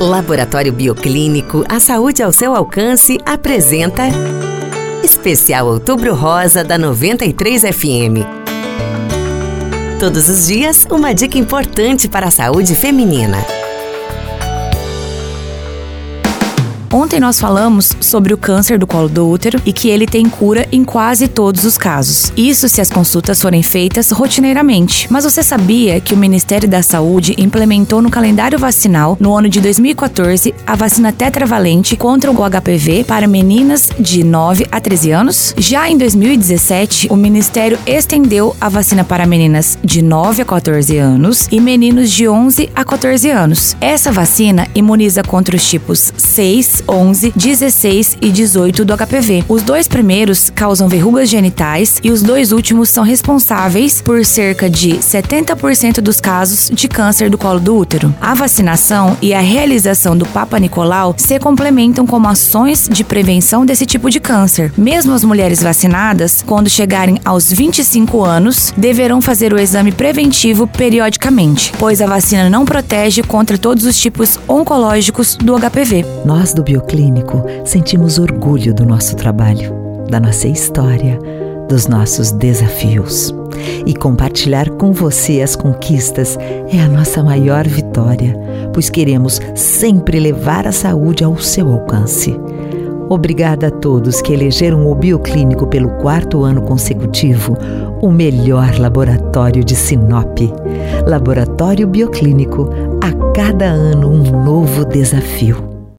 Laboratório Bioclínico, a saúde ao seu alcance, apresenta Especial Outubro Rosa da 93 FM. Todos os dias, uma dica importante para a saúde feminina. Ontem nós falamos sobre o câncer do colo do útero e que ele tem cura em quase todos os casos. Isso se as consultas forem feitas rotineiramente. Mas você sabia que o Ministério da Saúde implementou no calendário vacinal, no ano de 2014, a vacina tetravalente contra o HPV para meninas de 9 a 13 anos? Já em 2017, o Ministério estendeu a vacina para meninas de 9 a 14 anos e meninos de 11 a 14 anos. Essa vacina imuniza contra os tipos 6, 11, 16 e 18 do HPV. Os dois primeiros causam verrugas genitais e os dois últimos são responsáveis por cerca de 70% dos casos de câncer do colo do útero. A vacinação e a realização do Papa Nicolau se complementam como ações de prevenção desse tipo de câncer. Mesmo as mulheres vacinadas, quando chegarem aos 25 anos, deverão fazer o exame preventivo periodicamente, pois a vacina não protege contra todos os tipos oncológicos do HPV. Nós do Bioclínico sentimos orgulho do nosso trabalho, da nossa história, dos nossos desafios. E compartilhar com você as conquistas é a nossa maior vitória, pois queremos sempre levar a saúde ao seu alcance. Obrigada a todos que elegeram o Bioclínico pelo quarto ano consecutivo o melhor laboratório de Sinop. Laboratório Bioclínico, a cada ano um novo desafio.